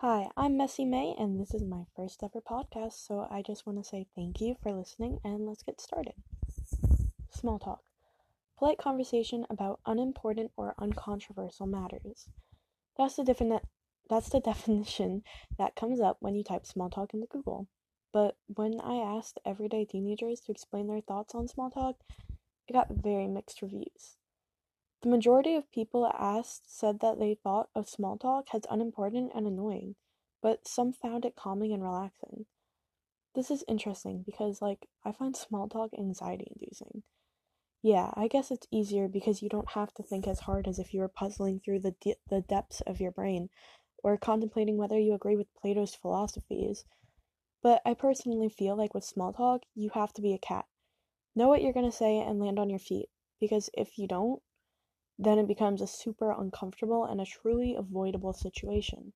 Hi, I'm Messy May, and this is my first ever podcast, so I just want to say thank you for listening and let's get started. Small talk polite conversation about unimportant or uncontroversial matters. That's the, defini- that's the definition that comes up when you type small talk into Google. But when I asked everyday teenagers to explain their thoughts on small talk, it got very mixed reviews. The majority of people asked said that they thought of small talk as unimportant and annoying, but some found it calming and relaxing. This is interesting because, like, I find small talk anxiety inducing. Yeah, I guess it's easier because you don't have to think as hard as if you were puzzling through the, de- the depths of your brain or contemplating whether you agree with Plato's philosophies. But I personally feel like with small talk, you have to be a cat. Know what you're going to say and land on your feet, because if you don't, then it becomes a super uncomfortable and a truly avoidable situation.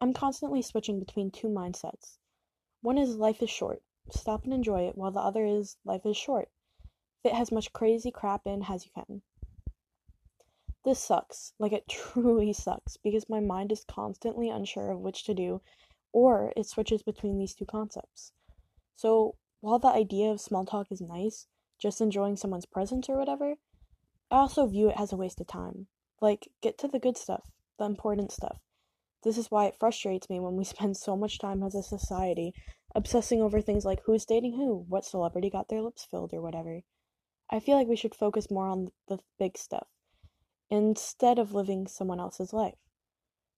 I'm constantly switching between two mindsets. One is life is short, stop and enjoy it, while the other is life is short, fit as much crazy crap in as you can. This sucks, like it truly sucks, because my mind is constantly unsure of which to do, or it switches between these two concepts. So, while the idea of small talk is nice, just enjoying someone's presence or whatever, I also view it as a waste of time. Like, get to the good stuff, the important stuff. This is why it frustrates me when we spend so much time as a society obsessing over things like who's dating who, what celebrity got their lips filled, or whatever. I feel like we should focus more on the big stuff instead of living someone else's life.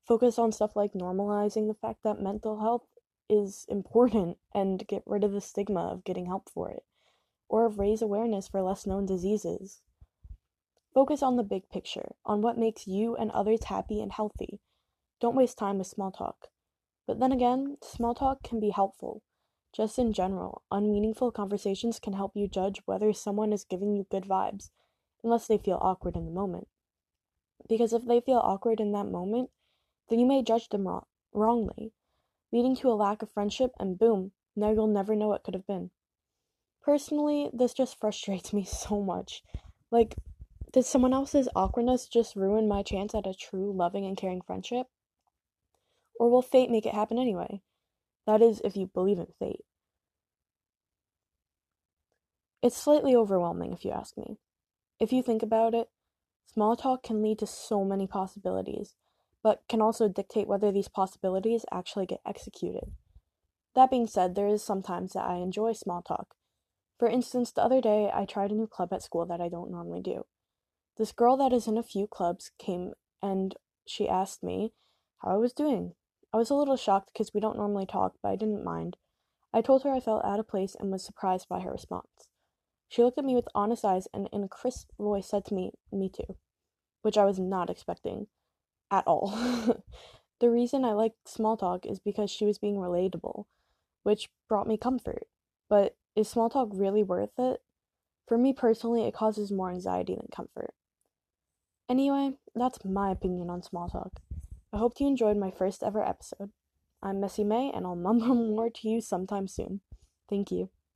Focus on stuff like normalizing the fact that mental health is important and get rid of the stigma of getting help for it, or raise awareness for less known diseases. Focus on the big picture, on what makes you and others happy and healthy. Don't waste time with small talk. But then again, small talk can be helpful. Just in general, unmeaningful conversations can help you judge whether someone is giving you good vibes, unless they feel awkward in the moment. Because if they feel awkward in that moment, then you may judge them wrong- wrongly, leading to a lack of friendship, and boom, now you'll never know what could have been. Personally, this just frustrates me so much. Like, did someone else's awkwardness just ruin my chance at a true, loving, and caring friendship? Or will fate make it happen anyway? That is, if you believe in fate. It's slightly overwhelming, if you ask me. If you think about it, small talk can lead to so many possibilities, but can also dictate whether these possibilities actually get executed. That being said, there is sometimes that I enjoy small talk. For instance, the other day I tried a new club at school that I don't normally do. This girl that is in a few clubs came and she asked me how I was doing. I was a little shocked because we don't normally talk, but I didn't mind. I told her I felt out of place and was surprised by her response. She looked at me with honest eyes and in a crisp voice said to me, Me too, which I was not expecting at all. the reason I like small talk is because she was being relatable, which brought me comfort. But is small talk really worth it? For me personally, it causes more anxiety than comfort. Anyway, that's my opinion on small talk. I hope you enjoyed my first ever episode. I'm Messy May, and I'll mumble more to you sometime soon. Thank you.